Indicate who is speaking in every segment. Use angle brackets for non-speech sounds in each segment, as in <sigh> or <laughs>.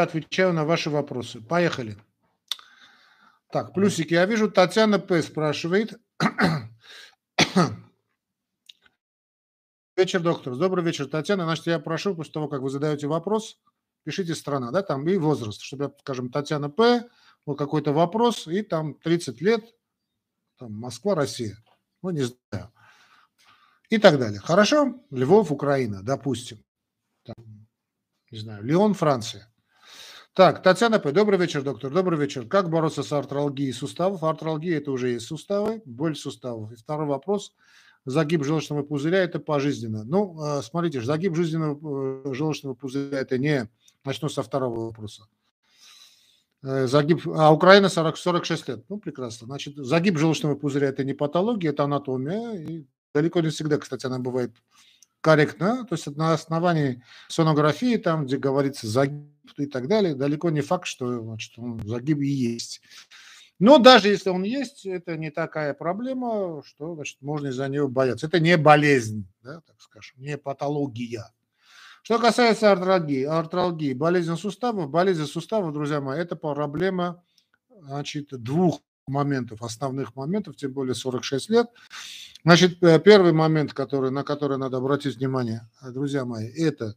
Speaker 1: отвечаю на ваши вопросы. Поехали. Так, плюсики. Я вижу, Татьяна П. спрашивает. <coughs> Вечер, доктор. Добрый вечер, Татьяна. Значит, я прошу, после того, как вы задаете вопрос, пишите страна, да, там и возраст, чтобы, скажем, Татьяна П. Вот какой-то вопрос, и там 30 лет, там Москва, Россия. Ну, не знаю. И так далее. Хорошо? Львов, Украина, допустим. Там, не знаю, Леон, Франция. Так, Татьяна П. Добрый вечер, доктор. Добрый вечер. Как бороться с артралгией суставов? Артралгия – это уже есть суставы, боль суставов. И второй вопрос. Загиб желчного пузыря – это пожизненно. Ну, э, смотрите, загиб жизненного э, желчного пузыря – это не... Начну со второго вопроса. Э, загиб, а Украина 40, 46 лет. Ну, прекрасно. Значит, загиб желчного пузыря – это не патология, это анатомия. И далеко не всегда, кстати, она бывает корректно. То есть на основании сонографии, там, где говорится загиб и так далее, далеко не факт, что значит, он загиб и есть. Но даже если он есть, это не такая проблема, что значит, можно из-за него бояться. Это не болезнь, да, так скажем, не патология. Что касается артралгии, артралгии, болезнь суставов, болезнь суставов, друзья мои, это проблема значит, двух моментов, основных моментов, тем более 46 лет. Значит, э, первый момент, который, на который надо обратить внимание, э, друзья мои, это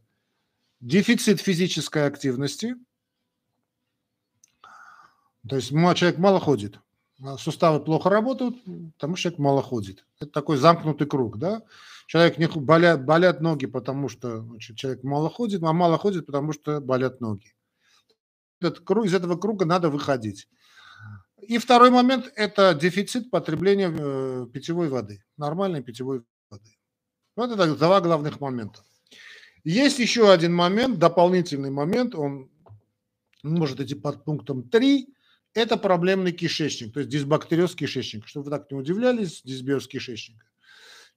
Speaker 1: дефицит физической активности. То есть человек мало ходит, а суставы плохо работают, потому что человек мало ходит. Это такой замкнутый круг, да? Человек не болят, болят ноги, потому что значит, человек мало ходит, а мало ходит, потому что болят ноги. Этот круг, из этого круга надо выходить. И второй момент – это дефицит потребления э, питьевой воды, нормальной питьевой воды. Вот это два главных момента. Есть еще один момент, дополнительный момент, он может идти под пунктом 3, это проблемный кишечник, то есть дисбактериоз кишечника. Чтобы вы так не удивлялись, дисбиоз кишечника.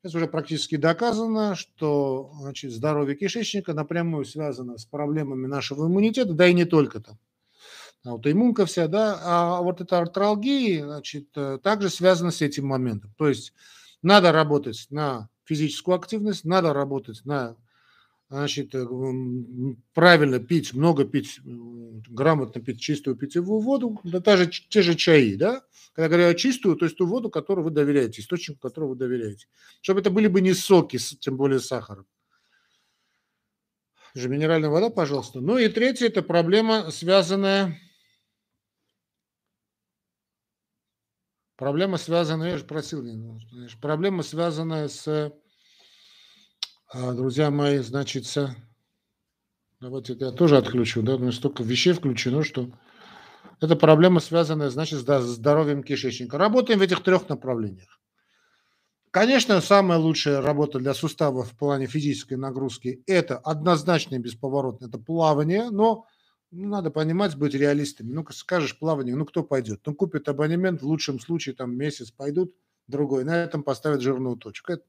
Speaker 1: Сейчас уже практически доказано, что значит, здоровье кишечника напрямую связано с проблемами нашего иммунитета, да и не только там аутоиммунка вся, да, а вот эта артралгия, значит, э, также связана с этим моментом. То есть надо работать на физическую активность, надо работать на, значит, э, правильно пить, много пить, грамотно пить чистую питьевую воду, да даже те же чаи, да, когда говорю чистую, то есть ту воду, которую вы доверяете, источник, которому вы доверяете. Чтобы это были бы не соки, тем более сахаром же минеральная вода, пожалуйста. Ну и третье, это проблема, связанная Проблема связанная, я же просил, проблема связанная с, а, друзья мои, значит, с, давайте я тоже отключу, да, но столько вещей включено, что это проблема, связанная, значит, с здоровьем кишечника. Работаем в этих трех направлениях. Конечно, самая лучшая работа для суставов в плане физической нагрузки – это однозначно и бесповоротно, это плавание, но ну, надо понимать, быть реалистами. Ну, скажешь плавание, ну, кто пойдет? Ну, купит абонемент, в лучшем случае, там, месяц пойдут, другой, на этом поставят жирную точку. Это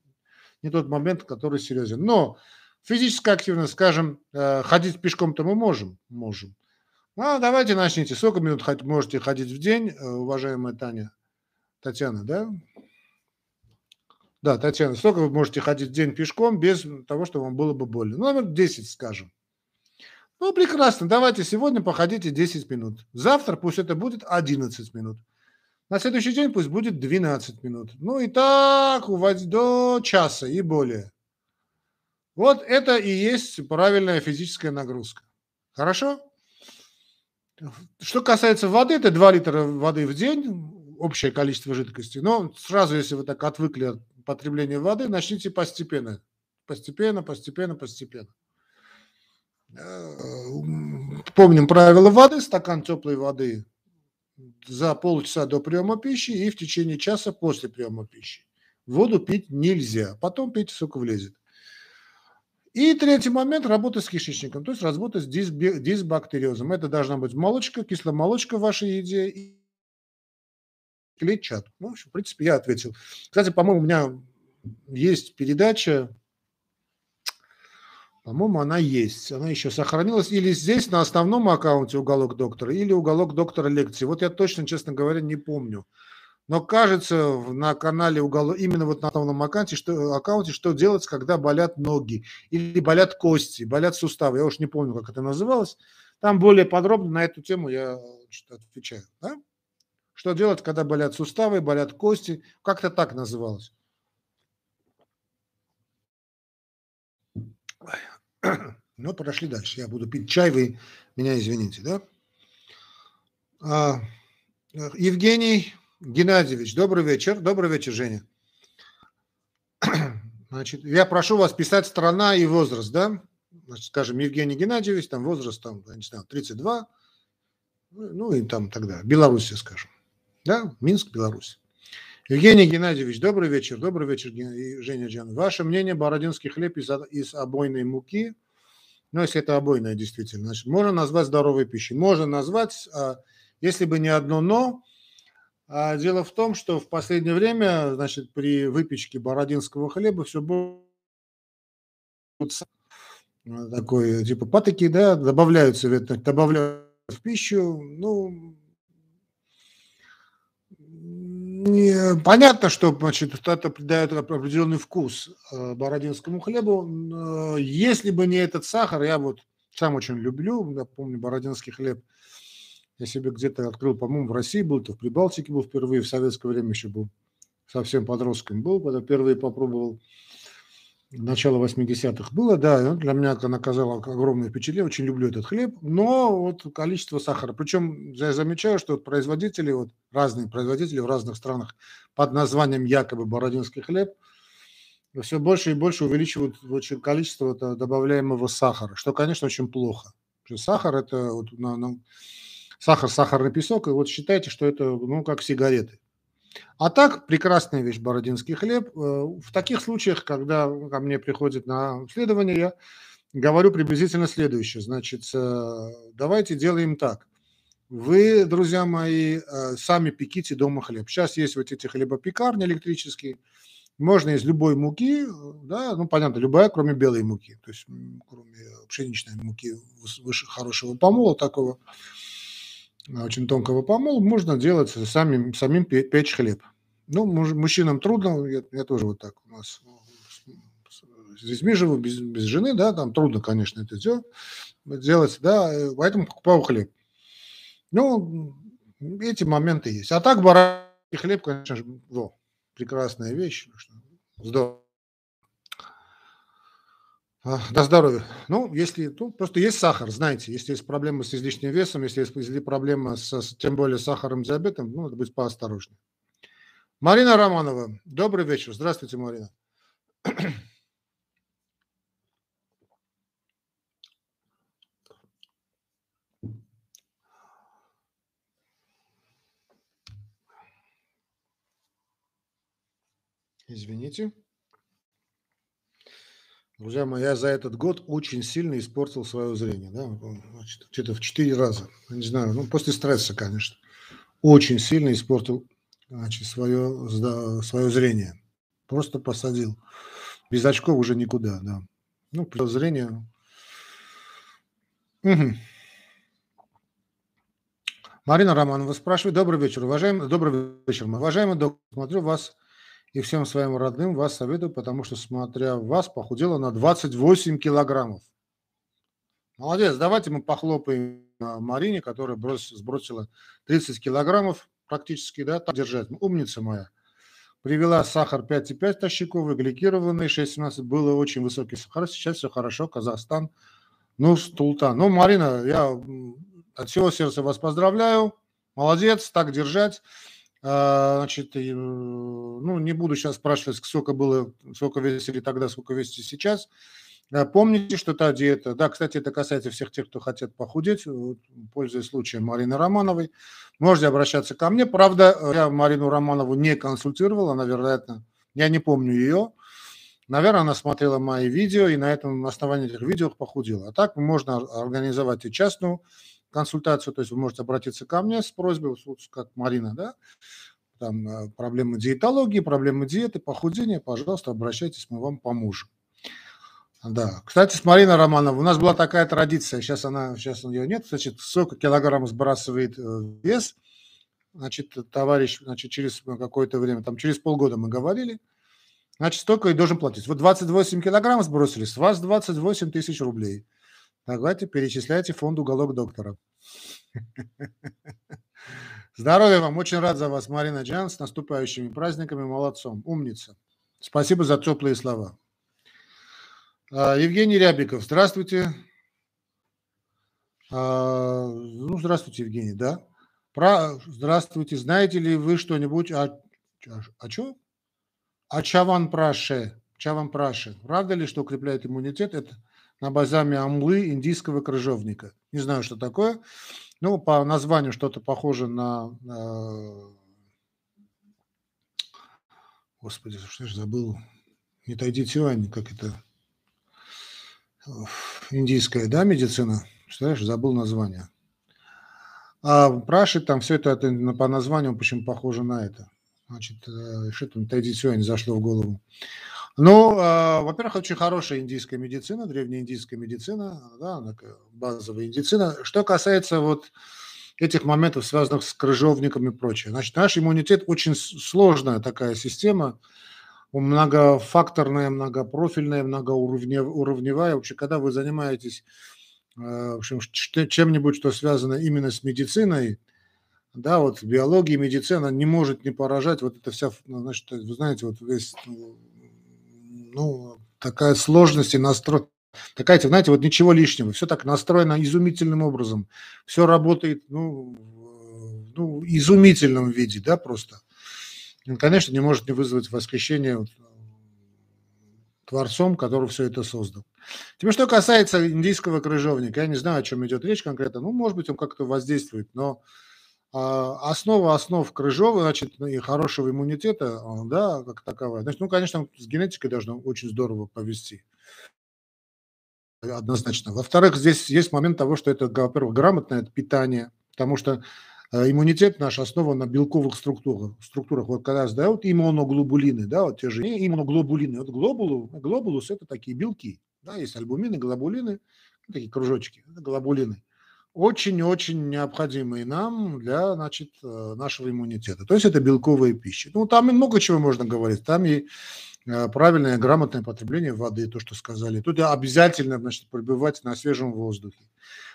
Speaker 1: не тот момент, который серьезен. Но физическая активность, скажем, э, ходить пешком-то мы можем, можем. Ну, давайте начните. Сколько минут можете ходить в день, э, уважаемая Таня? Татьяна, да? Да, Татьяна, сколько вы можете ходить в день пешком без того, чтобы вам было бы больно? Ну, наверное, 10, скажем. Ну, прекрасно, давайте сегодня походите 10 минут. Завтра пусть это будет 11 минут. На следующий день пусть будет 12 минут. Ну и так до часа и более. Вот это и есть правильная физическая нагрузка. Хорошо? Что касается воды, это 2 литра воды в день, общее количество жидкости. Но сразу, если вы так отвыкли от потребления воды, начните постепенно. Постепенно, постепенно, постепенно. Э, помним правила воды, стакан теплой воды за полчаса до приема пищи и в течение часа после приема пищи. Воду пить нельзя, потом пить, сколько влезет. И третий момент – работа с кишечником, то есть работа с дисбактериозом. Это должна быть молочка, кисломолочка в вашей еде и клетчатку. Ну, в принципе, я ответил. Кстати, по-моему, у меня есть передача по-моему, она есть. Она еще сохранилась или здесь, на основном аккаунте «Уголок доктора», или «Уголок доктора лекции». Вот я точно, честно говоря, не помню. но кажется на канале уголо... именно вот на основном аккаунте что, аккаунте, что делать, когда болят ноги или болят кости, болят суставы. Я уж не помню, как это называлось. Там более подробно на эту тему я отвечаю. Да? Что делать, когда болят суставы, болят кости? Как-то так называлось. Ну, прошли дальше. Я буду пить чай, вы меня извините, да? А, Евгений Геннадьевич, добрый вечер. Добрый вечер, Женя. Значит, я прошу вас писать страна и возраст, да? Значит, скажем, Евгений Геннадьевич, там возраст, там, я не знаю, 32, ну и там тогда, Белоруссия, скажем. Да, Минск, Беларусь. Евгений Геннадьевич, добрый вечер. Добрый вечер, Женя Джан. Ваше мнение, бородинский хлеб из, из обойной муки, ну, если это обойная действительно, значит, можно назвать здоровой пищей. Можно назвать, а, если бы не одно «но», а дело в том, что в последнее время, значит, при выпечке бородинского хлеба все будет такой, типа, патоки, да, добавляются, добавляют в пищу, ну, не, понятно, что значит, это придает определенный вкус э, бородинскому хлебу. Если бы не этот сахар, я вот сам очень люблю, я помню бородинский хлеб – я себе где-то открыл, по-моему, в России был, то в Прибалтике был впервые, в советское время еще был совсем подростком был, когда впервые попробовал. Начало 80-х было, да, для меня это оказало огромное впечатление, очень люблю этот хлеб, но вот количество сахара. Причем я замечаю, что вот производители, вот разные производители в разных странах под названием якобы бородинский хлеб, все больше и больше увеличивают очень количество добавляемого сахара, что, конечно, очень плохо. Сахар – это вот на, на, сахар, сахарный песок, и вот считайте, что это, ну, как сигареты. А так, прекрасная вещь бородинский хлеб. Э, в таких случаях, когда ко мне приходит на исследование, я говорю приблизительно следующее. Значит, э, давайте делаем так. Вы, друзья мои, э, сами пеките дома хлеб. Сейчас есть вот эти хлебопекарни электрические. Можно из любой муки, да, ну, понятно, любая, кроме белой муки. То есть, кроме пшеничной муки выше хорошего помола такого очень тонкого помола, можно делать самим, самим печь хлеб. Ну, мужчинам трудно, я, я тоже вот так у нас с детьми живу, без, без жены, да, там трудно, конечно, это делать, делать, да, поэтому покупаю хлеб. Ну, эти моменты есть. А так баранский хлеб, конечно же, во, прекрасная вещь. Здорово. А, до здоровья. Ну, если, ну, просто есть сахар, знаете, если есть проблемы с излишним весом, если есть проблема с, тем более, сахаром, диабетом, ну, надо быть поосторожнее. Марина Романова, добрый вечер. Здравствуйте, Марина. Извините. Друзья мои, я за этот год очень сильно испортил свое зрение. Да? Где-то в четыре раза. Не знаю, ну, после стресса, конечно. Очень сильно испортил значит, свое, свое зрение. Просто посадил. Без очков уже никуда, да. Ну, зрение. Угу. Марина Романова спрашивает. Добрый вечер, уважаемый. Добрый вечер, уважаемый доктор. Смотрю вас и всем своим родным вас советую, потому что, смотря вас, похудела на 28 килограммов. Молодец, давайте мы похлопаем Марине, которая брос, сбросила 30 килограммов практически, да, так держать. Умница моя. Привела сахар 5,5 тащиковый, гликированный, 6,17, было очень высокий сахар. Сейчас все хорошо, Казахстан, ну, Стултан. Ну, Марина, я от всего сердца вас поздравляю. Молодец, так держать. А, значит, э, ну, не буду сейчас спрашивать, сколько было, сколько весили тогда, сколько весите сейчас. А, помните, что та диета, да, кстати, это касается всех тех, кто хотят похудеть, пользуясь случаем Марины Романовой, можете обращаться ко мне. Правда, я Марину Романову не консультировал, она, вероятно, я не помню ее, Наверное, она смотрела мои видео и на этом основании этих видео похудела. А так можно организовать и частную консультацию, то есть вы можете обратиться ко мне с просьбой, вот как Марина, да, там э, проблемы диетологии, проблемы диеты, похудения, пожалуйста, обращайтесь, мы вам поможем. Да. Кстати, с Мариной Романовой у нас была такая традиция, сейчас она, сейчас ее нет, значит, сколько килограмм сбрасывает э, вес, значит, товарищ, значит, через какое-то время, там, через полгода мы говорили, значит, столько и должен платить. Вот 28 килограмм сбросили, с вас 28 тысяч рублей. Давайте перечисляйте фонд «Уголок доктора». Здоровья вам. Очень рад за вас, Марина Джан. С наступающими праздниками. Молодцом. Умница. Спасибо за теплые слова. А, Евгений Рябиков. Здравствуйте. А, ну, здравствуйте, Евгений, да. Про... Здравствуйте. Знаете ли вы что-нибудь о... О, о что? О Чаван-Праше. Чаван-Праше. Правда ли, что укрепляет иммунитет? Это на базаме амлы индийского крыжовника. Не знаю, что такое. Ну, по названию что-то похоже на... Господи, что же забыл? Не Тайди Тюань, как это? Индийская, да, медицина? Знаешь, забыл название. А Праши там все это по названию почему похоже на это. Значит, э, что там Тайди Сюань зашло в голову. Ну, э, во-первых, очень хорошая индийская медицина, древняя индийская медицина, да, базовая медицина. Что касается вот этих моментов, связанных с крыжовниками и прочее. Значит, наш иммунитет очень сложная такая система, многофакторная, многопрофильная, многоуровневая. Вообще, когда вы занимаетесь э, в общем, чем-нибудь, что связано именно с медициной, да, вот биология, медицина не может не поражать вот это вся, значит, вы знаете, вот весь ну, такая сложность и настрой. Такая, знаете, вот ничего лишнего. Все так настроено изумительным образом. Все работает, ну, ну изумительном виде, да, просто. И, конечно, не может не вызвать восхищение творцом, который все это создал. Теперь, что касается индийского крыжовника, я не знаю, о чем идет речь конкретно. Ну, может быть, он как-то воздействует, но основа основ крыжового, значит, ну, и хорошего иммунитета, а, да, как таковая. Значит, ну, конечно, с генетикой должно очень здорово повести. Однозначно. Во-вторых, здесь есть момент того, что это, во-первых, грамотное питание, потому что э, иммунитет наш основан на белковых структурах. структурах. Вот когда сдают иммуноглобулины, да, вот те же иммуноглобулины. Вот глобулу, глобулус – это такие белки. Да, есть альбумины, глобулины, такие кружочки, это глобулины очень-очень необходимые нам для значит, э, нашего иммунитета. То есть это белковая пища. Ну, там и много чего можно говорить. Там и э, правильное, грамотное потребление воды, то, что сказали. Тут обязательно значит, пребывать на свежем воздухе.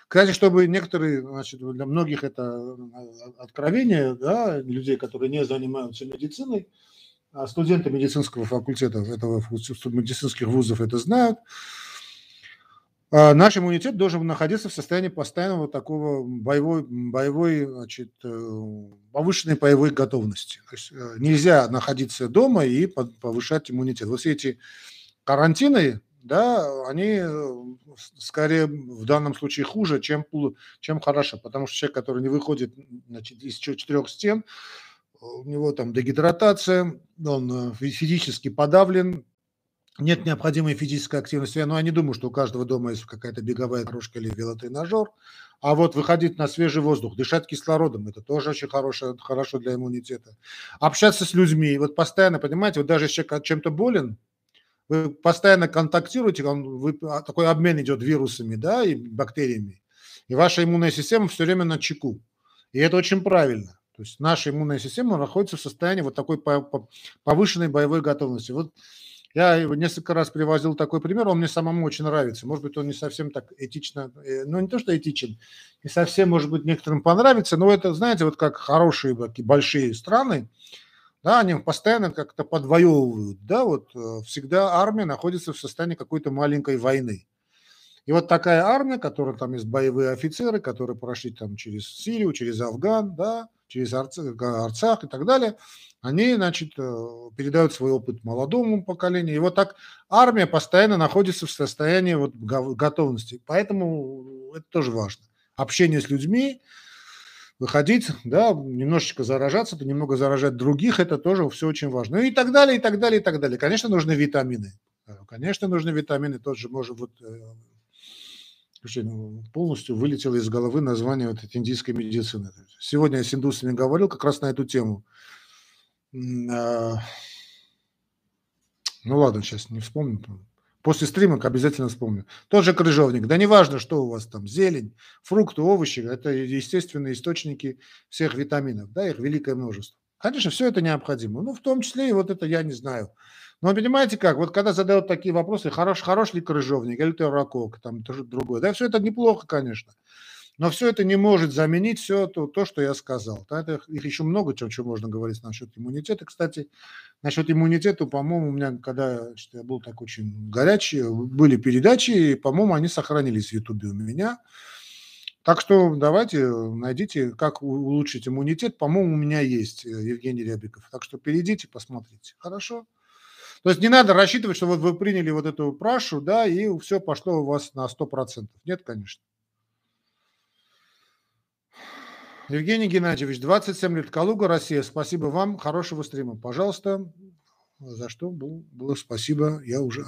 Speaker 1: Кстати, чтобы некоторые, значит, для многих это э, откровение, да, людей, которые не занимаются медициной, а студенты медицинского факультета, этого, медицинских вузов это знают, наш иммунитет должен находиться в состоянии постоянного такого боевой, боевой значит, э, повышенной боевой готовности. То есть э, нельзя находиться дома и повышать иммунитет. Вот все эти карантины, да, они э, скорее в данном случае хуже, чем, чем хорошо, потому что человек, который не выходит значит, из четырех стен, у него там дегидратация, он физически подавлен, нет необходимой физической активности. Но я не думаю, что у каждого дома есть какая-то беговая кружка или велотренажер. А вот выходить на свежий воздух, дышать кислородом, это тоже очень хорошо, хорошо для иммунитета. Общаться с людьми, вот постоянно, понимаете, вот даже если человек чем-то болен, вы постоянно контактируете, он, вы, а, такой обмен идет вирусами, да, и бактериями, и ваша иммунная система все время на чеку. И это очень правильно. То есть наша иммунная система находится в состоянии вот такой повышенной боевой готовности. Вот я его несколько раз привозил такой пример, он мне самому очень нравится. Может быть, он не совсем так этично, э, ну не то, что этичен, не совсем, может быть, некоторым понравится, но это, знаете, вот как хорошие такие большие страны, да, они постоянно как-то подвоевывают, да, вот э, всегда армия находится в состоянии какой-то маленькой войны. И вот такая армия, которая там есть боевые офицеры, которые прошли там через Сирию, через Афган, да, через Арцах и так далее – они, значит, э, передают свой опыт молодому поколению. И вот так армия постоянно находится в состоянии вот готовности. Поэтому это тоже важно. Общение с людьми, выходить, да, немножечко заражаться, то немного заражать других, это тоже все очень важно. И так далее, и так далее, и так далее. Конечно, нужны витамины. Э, конечно, нужны витамины. Тот же, может, вот э, полностью вылетело из головы название вот этой индийской медицины. Сегодня я с индусами говорил как раз на эту тему. А, ну ладно, сейчас не вспомню. После стрима обязательно вспомню. Тоже крыжовник. Да неважно, что у вас там, зелень, фрукты, овощи, это естественные источники всех витаминов, да, их великое множество. Конечно, все это необходимо. Ну, в том числе и вот это я не знаю. Но понимаете как, вот когда задают такие вопросы, хорош, хорош ли крыжовник, или ты ракок, там тоже другое, да, все это неплохо, конечно. Но все это не может заменить все то, то что я сказал. Да, это, их еще много чего, чего можно говорить насчет иммунитета. Кстати, насчет иммунитета, по-моему, у меня, когда я был так очень горячий, были передачи, и, по-моему, они сохранились в Ютубе у меня. Так что давайте найдите, как улучшить иммунитет. По-моему, у меня есть э, Евгений Рябиков. Так что перейдите, посмотрите. Хорошо? То есть не надо рассчитывать, что вот вы приняли вот эту прашу, да, и все пошло у вас на 100%. Нет, конечно. Евгений Геннадьевич, 27 лет, Калуга, Россия. Спасибо вам, хорошего стрима. Пожалуйста, за что был, было спасибо, я уже...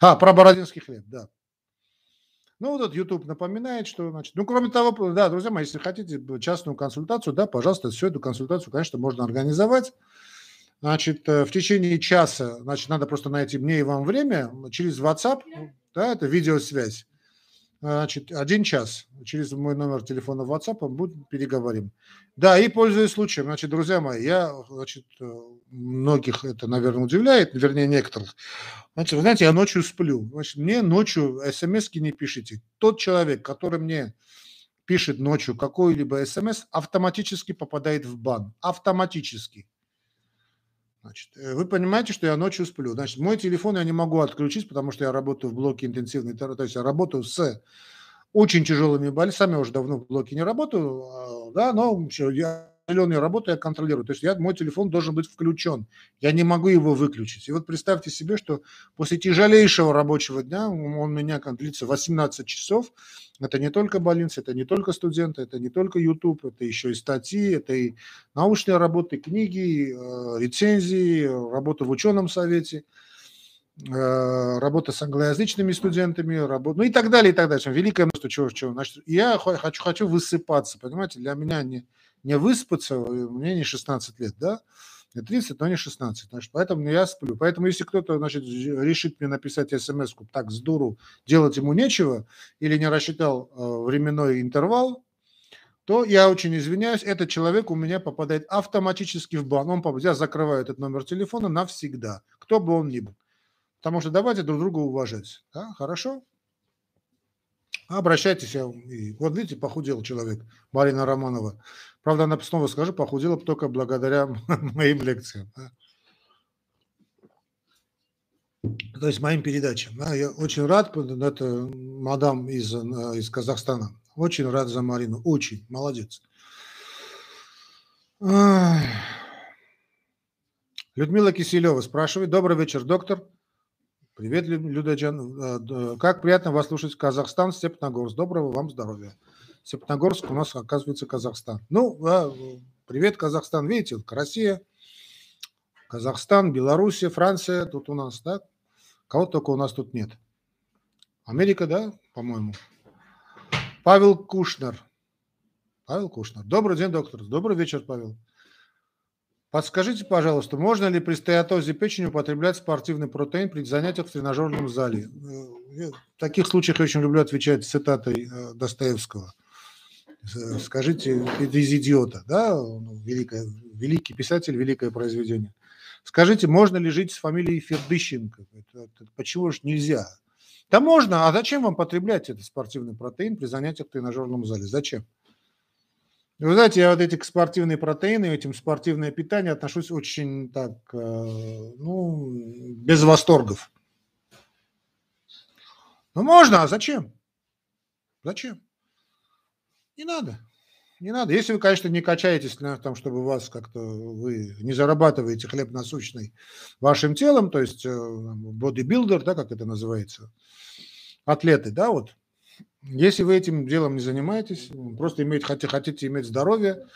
Speaker 1: А, про бородинский хлеб, да. Ну, вот этот YouTube напоминает, что, значит, ну, кроме того, да, друзья мои, если хотите частную консультацию, да, пожалуйста, всю эту консультацию, конечно, можно организовать. Значит, э, в течение часа, значит, надо просто найти мне и вам время через WhatsApp, да, это видеосвязь. Значит, один час через мой номер телефона WhatsApp будем переговорим. Да, и пользуясь случаем, значит, друзья мои, я, значит, э, многих это, наверное, удивляет, вернее, некоторых. Значит, вы знаете, я ночью сплю. Значит, мне ночью смс не пишите. Тот человек, который мне пишет ночью какой-либо смс, автоматически попадает в бан. Автоматически. Значит, э, вы понимаете, что я ночью сплю. Значит, мой телефон я не могу отключить, потому что я работаю в блоке интенсивной терапии. То есть я работаю с очень тяжелыми. Сам я уже давно в блоке не работаю, а, да, но я определенную работу я контролирую. То есть я, мой телефон должен быть включен. Я не могу его выключить. И вот представьте себе, что после тяжелейшего рабочего дня, он у меня длится 18 часов, это не только больница, это не только студенты, это не только YouTube, это еще и статьи, это и научные работы, книги, э, рецензии, работа в ученом совете э, работа с англоязычными студентами, работа, ну и так далее, и так далее. Великое множество чего, чего. Значит, я хочу, хочу высыпаться, понимаете, для меня не, не выспаться, мне не 16 лет, да, мне 30, но не 16, значит, поэтому я сплю. Поэтому если кто-то, значит, решит мне написать смс так с дуру, делать ему нечего, или не рассчитал э, временной интервал, то я очень извиняюсь, этот человек у меня попадает автоматически в бан. Он, я закрываю этот номер телефона навсегда, кто бы он ни был. Потому что давайте друг друга уважать. Да? Хорошо? Обращайтесь. Я... Вот видите, похудел человек, Марина Романова. Правда, она снова скажу, похудела только благодаря <laughs> моим лекциям. Да? То есть моим передачам. Да? Я очень рад, это мадам из, из Казахстана. Очень рад за Марину. Очень. Молодец. Людмила Киселева спрашивает. Добрый вечер, доктор. Привет, Людаджан. Э, как приятно вас слушать. Казахстан, Степногорск. Доброго вам здоровья. Степногорск у нас, оказывается, Казахстан. Ну, привет, Казахстан. Видите, Россия, Казахстан, Белоруссия, Франция. Тут у нас, да? Кого только у нас тут нет. Америка, да, по-моему. Павел Кушнер. Павел Кушнер. Добрый день, доктор. Добрый вечер, Павел. Подскажите, пожалуйста, можно ли при стеатозе печени употреблять спортивный протеин при занятиях в тренажерном зале? Э, в таких случаях я очень люблю отвечать цитатой э, Достоевского. Э, скажите, из идиота, да, великое, великий писатель, великое произведение. Скажите, можно ли жить с фамилией Фердыщенко? Почему же нельзя? Да можно, а зачем вам потреблять этот спортивный протеин при занятиях в тренажерном зале? Зачем? Вы знаете, я вот эти спортивные протеины, этим спортивное питание отношусь очень так, э, ну, без восторгов. Ну, можно, а зачем? Зачем? Не надо. Не надо. Если вы, конечно, не качаетесь на том, чтобы вас как-то вы не зарабатываете хлеб насущный вашим телом, то есть э, бодибилдер, да, как это называется, атлеты, да, вот, если вы этим делом не занимаетесь, просто иметь, хотите, хотите иметь здоровье,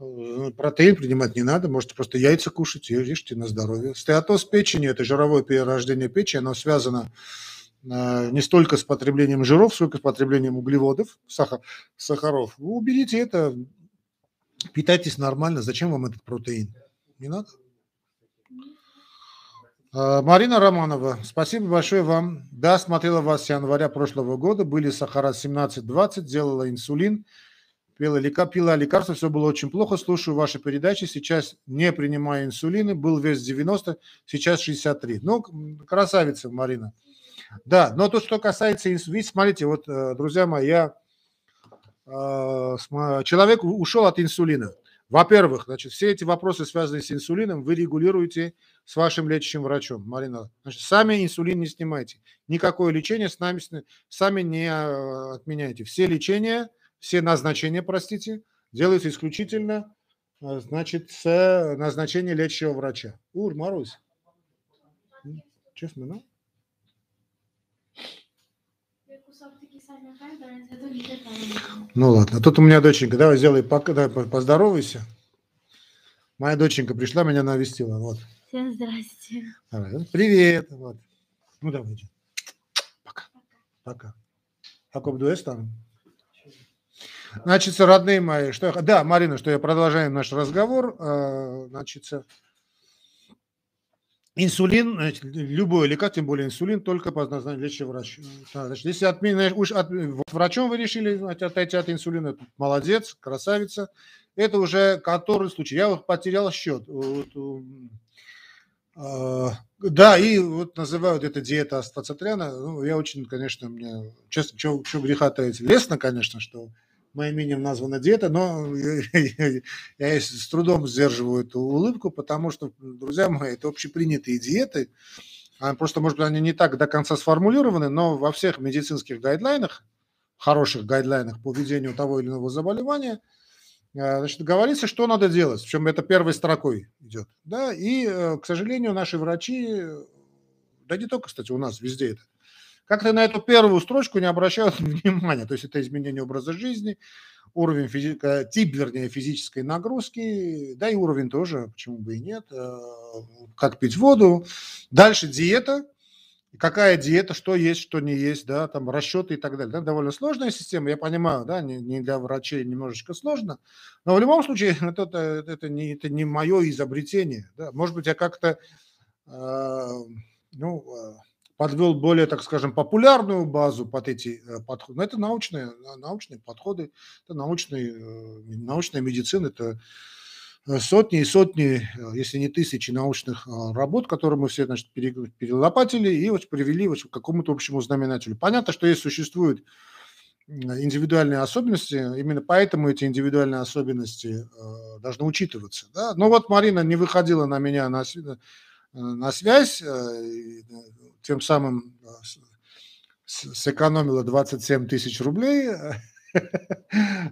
Speaker 1: э, протеин принимать не надо, можете просто яйца кушать и ешьте на здоровье. Стеатоз печени – это жировое перерождение печени, оно связано э, не столько с потреблением жиров, сколько с потреблением углеводов, сахар, сахаров. Вы уберите это, питайтесь нормально. Зачем вам этот протеин? Не надо. А, Марина Романова, спасибо большое вам. Да, смотрела вас с января прошлого года, были сахара 17-20, делала инсулин, пила, лека, пила лекарства, все было очень плохо, слушаю ваши передачи, сейчас не принимаю инсулины, был вес 90, сейчас 63. Ну, красавица, Марина. Да, но то, что касается инсулина, смотрите, вот, э, друзья мои, я, э, человек ушел от инсулина. Во-первых, значит, все эти вопросы, связанные с инсулином, вы регулируете с вашим лечащим врачом, Марина. Значит, сами инсулин не снимайте. Никакое лечение с нами, сами не э, отменяйте. Все лечения, все назначения, простите, делаются исключительно э, значит, с назначения лечащего врача. Ур, Марусь. Честно, ну? Ну ладно, тут у меня доченька, давай сделай, давай, поздоровайся. Моя доченька пришла, меня навестила, вот.
Speaker 2: Всем здрасте.
Speaker 1: Давай, привет, вот. Ну давай, пока. Пока. Акоп дуэс там? Значит, родные мои, что я... Да, Марина, что я продолжаем наш разговор. А, значит, Инсулин, любое лекарство, тем более инсулин, только по назначению лечащего врача. Значит, если отменить, уж от, врачом вы решили отойти от инсулина, молодец, красавица. Это уже который случай. Я вот потерял счет. А, да, и вот называют это диета астацитриана. Ну, я очень, конечно, мне, честно, что греха таить, лестно, конечно, что моим именем названа диета, но <laughs> я, с трудом сдерживаю эту улыбку, потому что, друзья мои, это общепринятые диеты, а просто, может быть, они не так до конца сформулированы, но во всех медицинских гайдлайнах, хороших гайдлайнах по ведению того или иного заболевания, э, значит, говорится, что надо делать, причем это первой строкой идет. Да? И, э, к сожалению, наши врачи, да не только, кстати, у нас, везде это, как-то на эту первую строчку не обращают <laughs> внимания. То есть это изменение образа жизни, уровень физика, тип, вернее, физической нагрузки, да и уровень тоже, почему бы и нет, э, как пить воду. Дальше диета, какая диета, что есть, что не есть, да, там расчеты и так далее. Да, довольно сложная система, я понимаю, да, не, не для врачей немножечко сложно, но в любом случае <laughs> это, это, это, не, это не мое изобретение. Да. Может быть, я как-то, э, ну, э, подвел более, так скажем, популярную базу под эти э, подходы. Но это научные, научные подходы, это научные, э, научная медицина, это э, сотни и сотни, если не тысячи научных работ, которые мы все значит, перелопатили и вот привели вот к какому-то общему знаменателю. Понятно, что есть существуют индивидуальные особенности, именно поэтому эти индивидуальные особенности должны учитываться. Да? Но вот Марина не выходила на меня на, на связь, тем самым а, сэкономила 27 тысяч рублей. <laughs>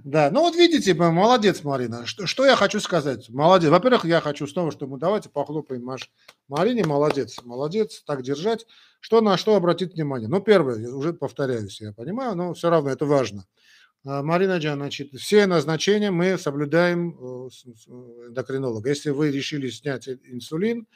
Speaker 1: Да, ну вот видите, молодец, Марина. Что, что я хочу сказать? Молодец. Во-первых, я хочу снова, что мы давайте похлопаем Маш. Марине. Молодец, молодец, так держать. Что на что обратить внимание? Ну, первое, уже повторяюсь, я понимаю, но все равно это важно. А, Марина Джан, значит, все назначения мы соблюдаем э, эндокринолога. Если вы решили снять инсулин,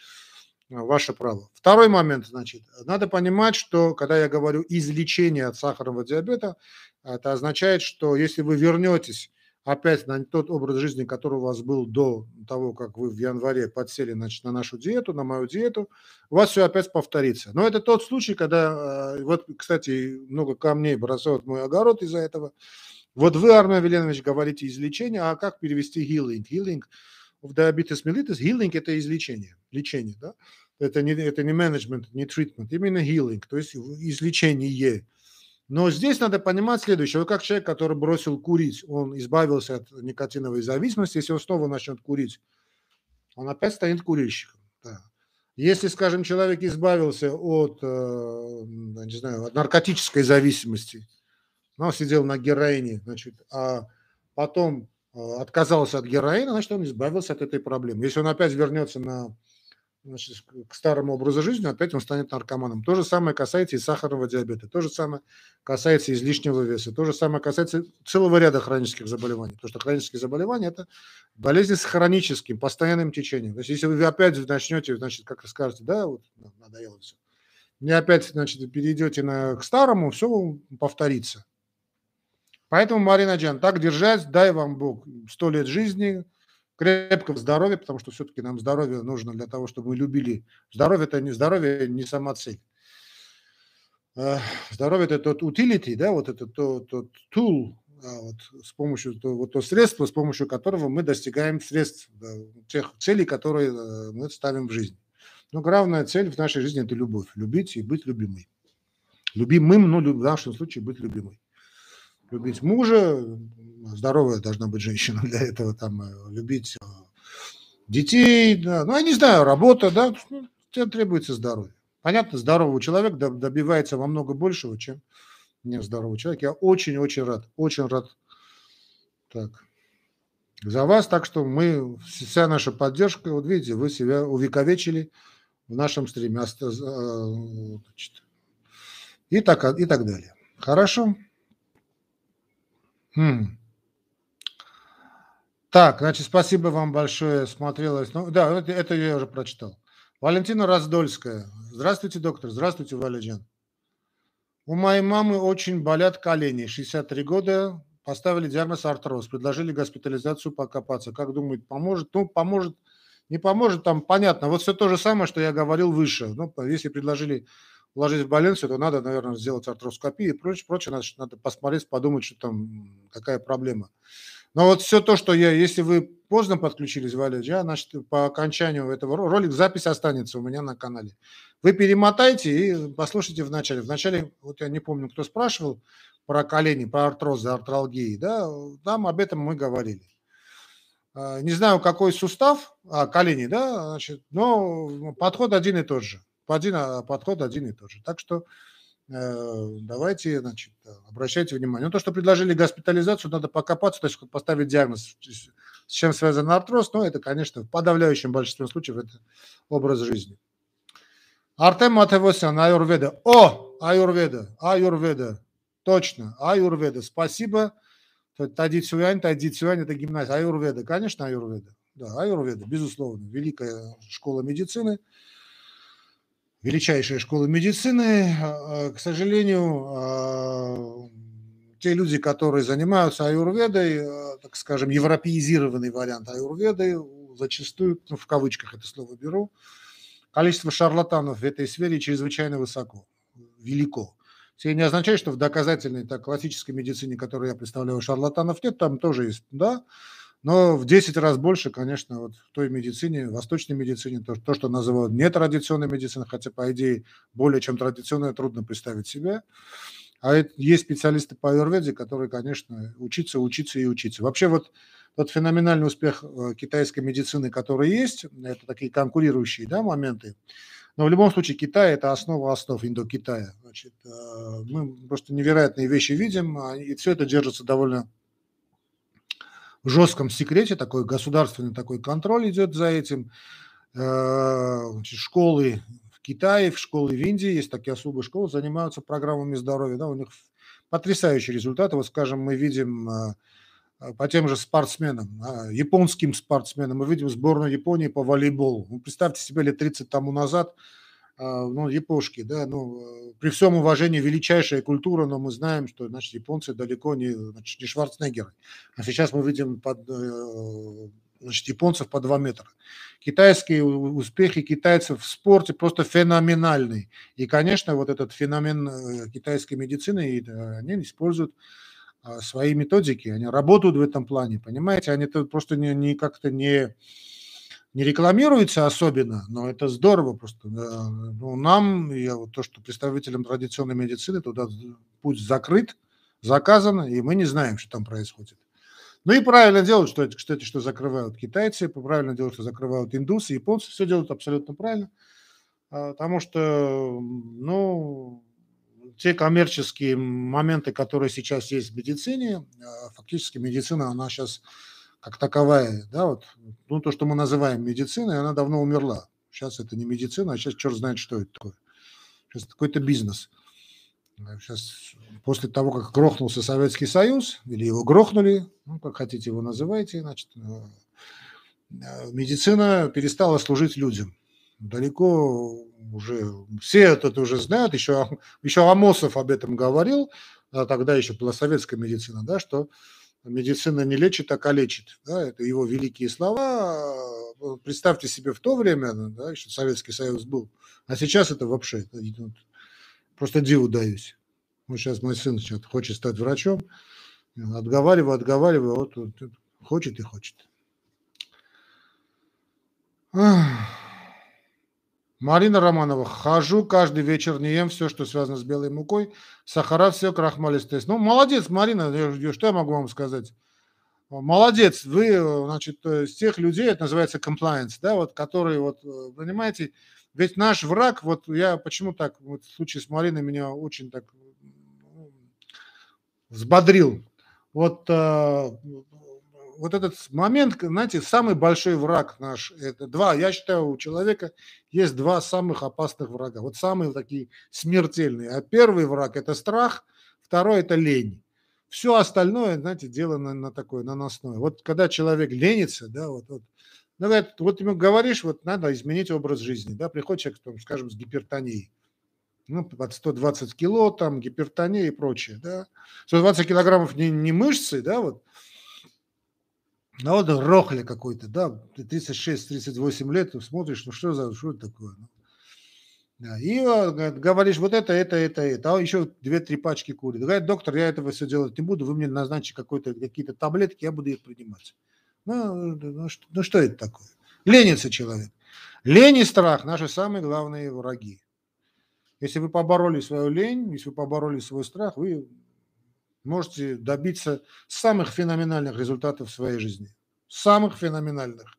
Speaker 1: ваше право. Второй момент, значит, надо понимать, что когда я говорю излечение от сахарного диабета, это означает, что если вы вернетесь опять на тот образ жизни, который у вас был до того, как вы в январе подсели значит, на нашу диету, на мою диету, у вас все опять повторится. Но это тот случай, когда, а, вот, кстати, много камней бросают мой огород из-за этого. Вот вы, Армен Веленович, говорите излечение, а как перевести healing? Healing – в diabetes mellitus healing – это излечение, лечение, да? Это не, это не менеджмент, не treatment, именно healing, то есть излечение. Но здесь надо понимать следующее. Как человек, который бросил курить, он избавился от никотиновой зависимости, если он снова начнет курить, он опять станет курильщиком. Да. Если, скажем, человек избавился от, э, не знаю, от наркотической зависимости, ну, сидел на героине, значит, а потом отказался от героина, значит, он избавился от этой проблемы. Если он опять вернется на, значит, к старому образу жизни, опять он станет наркоманом. То же самое касается и сахарного диабета, то же самое касается излишнего веса, то же самое касается целого ряда хронических заболеваний. Потому что хронические заболевания – это болезни с хроническим, постоянным течением. То есть если вы опять начнете, значит, как скажете, да, вот надоело все, и опять, значит, перейдете на, к старому, все повторится. Поэтому, Марина Джан, так держать, дай вам Бог сто лет жизни, крепкого здоровья, потому что все-таки нам здоровье нужно для того, чтобы мы любили. Здоровье – это не здоровье, не сама цель. Э, здоровье – это тот utility, да, вот это тот, тот tool, а, вот, с помощью вот то средство, с помощью которого мы достигаем средств, да, тех целей, которые э, мы ставим в жизнь. Но главная цель в нашей жизни – это любовь. Любить и быть любимой. Любимым, но в нашем случае быть любимой. Любить мужа, здоровая должна быть женщина для этого, там, э, любить детей, да, ну, я не знаю, работа, да, ну, тебе требуется здоровье. Понятно, здоровый человек добивается во много большего, чем нездоровый человек. Я очень-очень рад, очень рад так, за вас. Так что мы, вся наша поддержка, вот видите, вы себя увековечили в нашем стриме. А, значит, и так, и так далее. Хорошо? Хм. Так, значит, спасибо вам большое. Смотрелось. Ну, да, это, это я уже прочитал. Валентина Раздольская. Здравствуйте, доктор. Здравствуйте, Валеджан. У моей мамы очень болят колени. 63 года. Поставили диагноз артроз. Предложили госпитализацию покопаться. Как думаете, поможет? Ну, поможет. Не поможет, там понятно. Вот все то же самое, что я говорил выше. Ну, если предложили вложить в больницу, то надо, наверное, сделать артроскопию и прочее, прочее. Надо, надо посмотреть, подумать, что там, какая проблема. Но вот все то, что я, если вы поздно подключились, Валя, я, значит, по окончанию этого ролика запись останется у меня на канале. Вы перемотайте и послушайте в начале. В начале, вот я не помню, кто спрашивал про колени, про артрозы, артралгии, да, там об этом мы говорили. А, не знаю, какой сустав, а, колени, да, значит, но подход один и тот же. Один, а, подход один и тот же. Так что Э, давайте, значит, обращайте внимание. Ну, то, что предложили госпитализацию, надо покопаться, то есть поставить диагноз, с чем связан артроз, но это, конечно, в подавляющем большинстве случаев это образ жизни. Артем Матевосян, Аюрведа. О, Аюрведа, Аюрведа, точно, Аюрведа. Спасибо. Тадицюань, Тадицюань – это гимназия. Аюрведа, конечно, Аюрведа. Да, Аюрведа, безусловно, великая школа медицины – величайшая школа медицины. А, к сожалению, а, те люди, которые занимаются аюрведой, так скажем, европеизированный вариант аюрведы, зачастую, ну, в кавычках это слово беру, количество шарлатанов в этой сфере чрезвычайно высоко, велико. Это не означает, что в доказательной, так, классической медицине, которую я представляю, шарлатанов нет, там тоже есть, да, но в 10 раз больше, конечно, вот в той медицине, восточной медицине, то, то, что называют нетрадиционной медициной, хотя, по идее, более чем традиционная, трудно представить себе. А есть специалисты по аюрведе, которые, конечно, учиться, учиться и учиться. Вообще вот тот феноменальный успех э, китайской медицины, который есть, это такие конкурирующие да, моменты. Но в любом случае Китай – это основа основ Индокитая. Значит, э, мы просто невероятные вещи видим, а, и все это держится довольно в жестком секрете, такой государственный такой контроль идет за этим. Э, школы в Китае, школы в Индии, есть такие особые школы, занимаются программами здоровья, да, у них потрясающие результаты. Вот, скажем, мы видим э, по тем же спортсменам, японским спортсменам, мы видим сборную Японии по волейболу. Представьте себе, лет 30 тому назад – ну, япошки, да, ну, э, при всем уважении величайшая культура, но мы знаем, что, значит, японцы далеко не, значит, не Шварценеггеры. А сейчас мы видим под, э, значит, японцев по 2 метра. Китайские успехи китайцев в спорте просто феноменальные. И, конечно, вот этот феномен э, китайской медицины, они используют а, свои методики, они работают в этом плане, понимаете, они -то просто не, не как-то не не рекламируется особенно, но это здорово просто. Ну, нам, я вот то, что представителям традиционной медицины, туда путь закрыт, заказан, и мы не знаем, что там происходит. Ну и правильно делают, что, кстати, что закрывают китайцы, правильно делают, что закрывают индусы, японцы, все делают абсолютно правильно, а, потому что, ну, те коммерческие моменты, которые сейчас есть в медицине, а, фактически медицина, она сейчас как таковая, да, вот, ну, то, что мы называем медициной, она давно умерла. Сейчас это не медицина, а сейчас черт знает, что это такое. Сейчас это какой-то бизнес. Сейчас, после того, как грохнулся Советский Союз, или его грохнули, ну, как хотите его называйте, значит, э, э, медицина перестала служить людям. Далеко уже, все это уже знают, еще, еще Амосов об этом говорил, а тогда еще была советская медицина, да, что медицина не лечит, а калечит. Да, это его великие слова. Представьте себе в то время, да, еще Советский Союз был, а сейчас это вообще, просто диву даюсь. Вот сейчас мой сын сейчас хочет стать врачом, отговариваю, отговариваю, вот, вот хочет и хочет. Марина Романова. Хожу каждый вечер, не ем все, что связано с белой мукой. Сахара все, крахмалистые. Ну, молодец, Марина, что я могу вам сказать? Молодец, вы, значит, из тех людей, это называется compliance, да, вот, которые, вот, понимаете, ведь наш враг, вот я почему так, вот в случае с Мариной меня очень так взбодрил. Вот э, вот этот момент, знаете, самый большой враг наш, это два, я считаю, у человека есть два самых опасных врага, вот самые такие смертельные. А первый враг – это страх, второй – это лень. Все остальное, знаете, дело на, на такое наносное. Вот когда человек ленится, да, вот, вот, ну, вот ему говоришь, вот надо изменить образ жизни, да, приходит человек, там, скажем, с гипертонией, ну, под 120 кило, там, гипертония и прочее, да. 120 килограммов не, не мышцы, да, вот, а вот рохля какой-то, да, 36-38 лет, смотришь, ну что за, что это такое? Ну, да, и говоришь, вот это, это, это, это, а еще две-три пачки курит. Говорит, доктор, я этого все делать не буду, вы мне назначите какие-то таблетки, я буду их принимать. Ну, ну, что, ну что это такое? Ленится человек. Лень и страх – наши самые главные враги. Если вы побороли свою лень, если вы побороли свой страх, вы можете добиться самых феноменальных результатов в своей жизни. Самых феноменальных.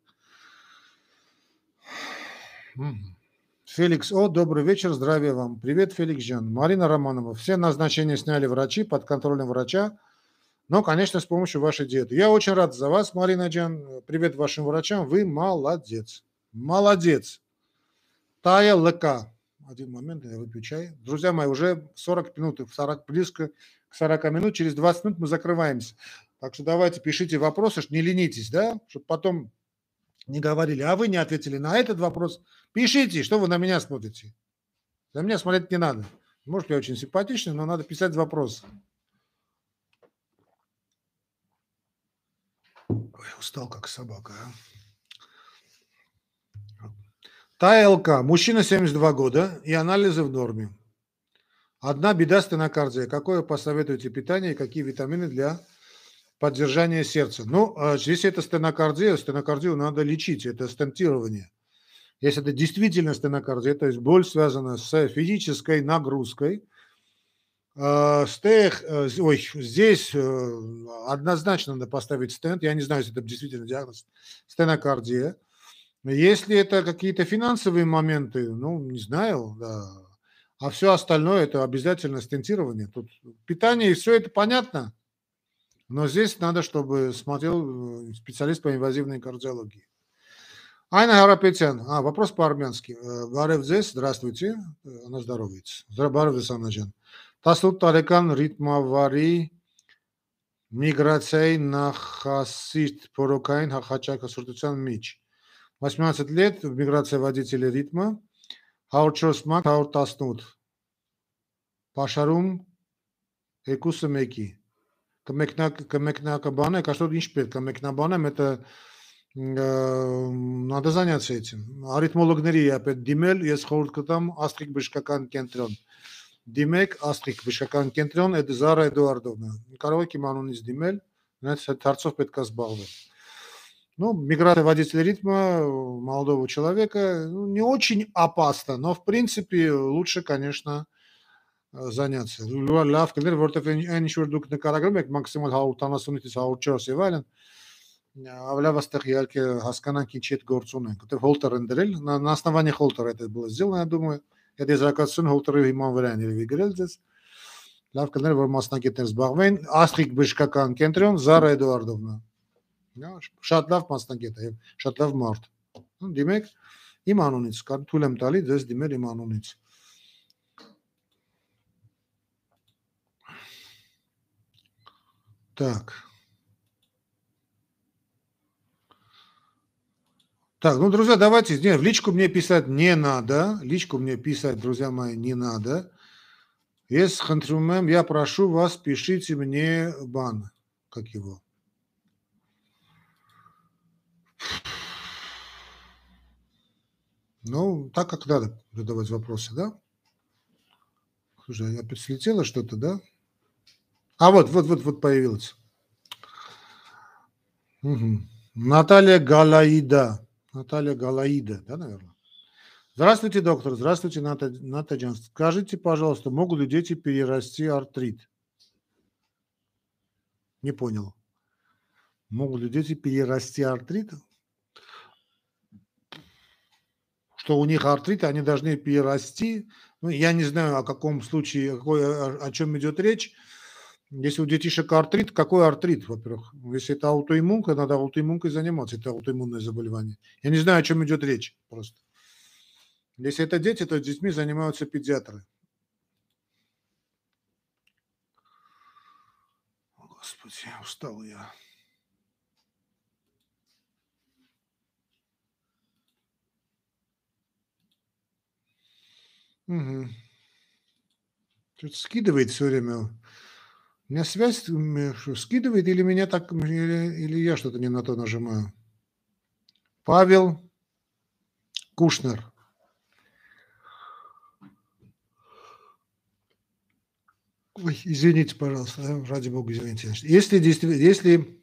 Speaker 1: Феликс О, добрый вечер, здравия вам. Привет, Феликс Жан. Марина Романова. Все назначения сняли врачи под контролем врача, но, конечно, с помощью вашей диеты. Я очень рад за вас, Марина Джан. Привет вашим врачам. Вы молодец. Молодец. Тая ЛК. Один момент, я выпью чай. Друзья мои, уже 40 минут, 40, близко к 40 минут, через 20 минут мы закрываемся. Так что давайте пишите вопросы, не ленитесь, да, чтобы потом не говорили, а вы не ответили на этот вопрос. Пишите, что вы на меня смотрите. На меня смотреть не надо. Может, я очень симпатичный, но надо писать вопрос. Ой, устал как собака, а. ТАЛК. Мужчина 72 года и анализы в норме. Одна беда стенокардия. Какое посоветуете питание и какие витамины для поддержания сердца? Ну, а здесь это стенокардия, стенокардию надо лечить, это стентирование. Если это действительно стенокардия, то есть боль связана с физической нагрузкой, а, стех, э, ой, здесь э, однозначно надо поставить стенд. Я не знаю, если это действительно диагноз стенокардия. Если это какие-то финансовые моменты, ну, не знаю, да а все остальное это обязательно стентирование. Тут питание и все это понятно, но здесь надо, чтобы смотрел э, специалист по инвазивной кардиологии. Айна Харапетян. А, вопрос по-армянски. Э, Барев здесь, здравствуйте. Э, она здоровается. Барев Санаджан. Тасут Тарекан ритмавари миграцией нахасит порокайн хахачай касуртуцан мич. 18 лет в миграции водителя ритма 104 մակ, 118, պաշարում երկուսը մեկի, կմեկնակաբանեք, а что ինչ պետք է մեկնաբանեմ, это надо заняться этим։ Արիթմոլոգների է պետք դիմել, ես խորհուրդ կտամ Աստղիկ բժշկական կենտրոն։ Դիմեք Աստղիկ բժշկական կենտրոն, այդ Զարա Էդուարդովնա։ Կարող եք իմ անունից դիմել, նրանց հետ հարցով պետք է զբաղվել։ Ну, миграция водителя ритма молодого человека ну, не очень опасно, но в принципе лучше, конечно, заняться։ Լավ կներ, որտեվ այն ինչ որ դուք նկարագրում եք մաքսիմալ 170-ից 104 եւ այլն, ավելավ աստեղ իհարկե հասկանանք ինչի հետ գործ ունենք, որտեվ հոլտեր են դրել, на основании холтера это было сделано, я думаю, это եզրակացություն հոլտերի հիման վրա են երևի գրել ձեզ։ Լավ կներ, որ մասնակիցներ զբաղվեն, Աստղիկ բժշկական կենտրոն Զարա Էդուարդովնա շատ լավ մասնագետ է եւ շատ լավ մարդ։ Դիմեք իմ անունից, կամ թույլ եմ տալի ձեզ դիմել իմ անունից։ Так. Так, ну, друзья, давайте, не, в личку мне писать не надо, личку мне писать, друзья мои, не надо. Если хантрумем, я прошу вас, пишите мне бан, как его, Ну, так как надо задавать вопросы, да? Слушай, а опять слетело что-то, да? А вот, вот, вот, вот появилось. Угу. Наталья Галаида. Наталья Галаида, да, наверное? Здравствуйте, доктор. Здравствуйте, Ната, Натаджан. Скажите, пожалуйста, могут ли дети перерасти артрит? Не понял. Могут ли дети перерасти артрит? Что у них артрит, они должны перерасти. Ну, я не знаю, о каком случае, о, какой, о, чем идет речь. Если у детишек артрит, какой артрит, во-первых? Если это аутоиммунка, надо аутоиммункой заниматься, это аутоиммунное заболевание. Я не знаю, о чем идет речь просто. Если это дети, то с детьми занимаются педиатры. Господи, устал я. Угу. Что-то скидывает все время. У меня связь что, скидывает или меня так, или, или я что-то не на то нажимаю. Павел Кушнер. Ой, извините, пожалуйста, ради бога, извините. Если, если,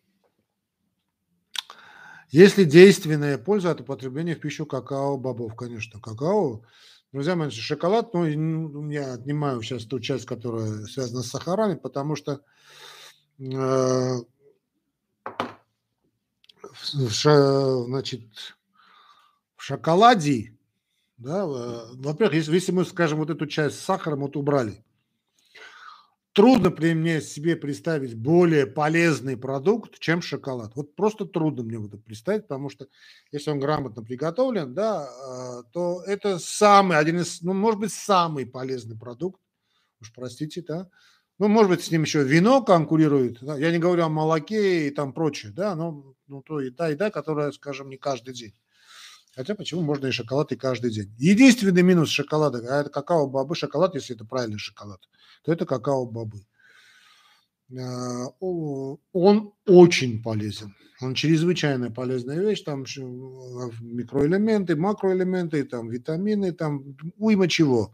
Speaker 1: если действенная польза от употребления в пищу какао-бобов, конечно, какао Друзья мои, шоколад, ну, я отнимаю сейчас ту часть, которая связана с сахарами, потому что э, значит, в шоколаде, да, во-первых, если, если мы, скажем, вот эту часть с сахаром вот убрали, трудно при мне себе представить более полезный продукт, чем шоколад. Вот просто трудно мне это представить, потому что если он грамотно приготовлен, да, а, то это самый, один из, ну, может быть, самый полезный продукт. Уж простите, да. Ну, может быть, с ним еще вино конкурирует. Да? Я не говорю о молоке и там прочее, да, но ну, то и та еда, которая, скажем, не каждый день. Хотя почему можно и шоколад и каждый день. Единственный минус шоколада, а это какао-бобы, шоколад, если это правильный шоколад, то это какао-бобы. А, он очень полезен. Он чрезвычайно полезная вещь. Там микроэлементы, макроэлементы, там витамины, там уйма чего.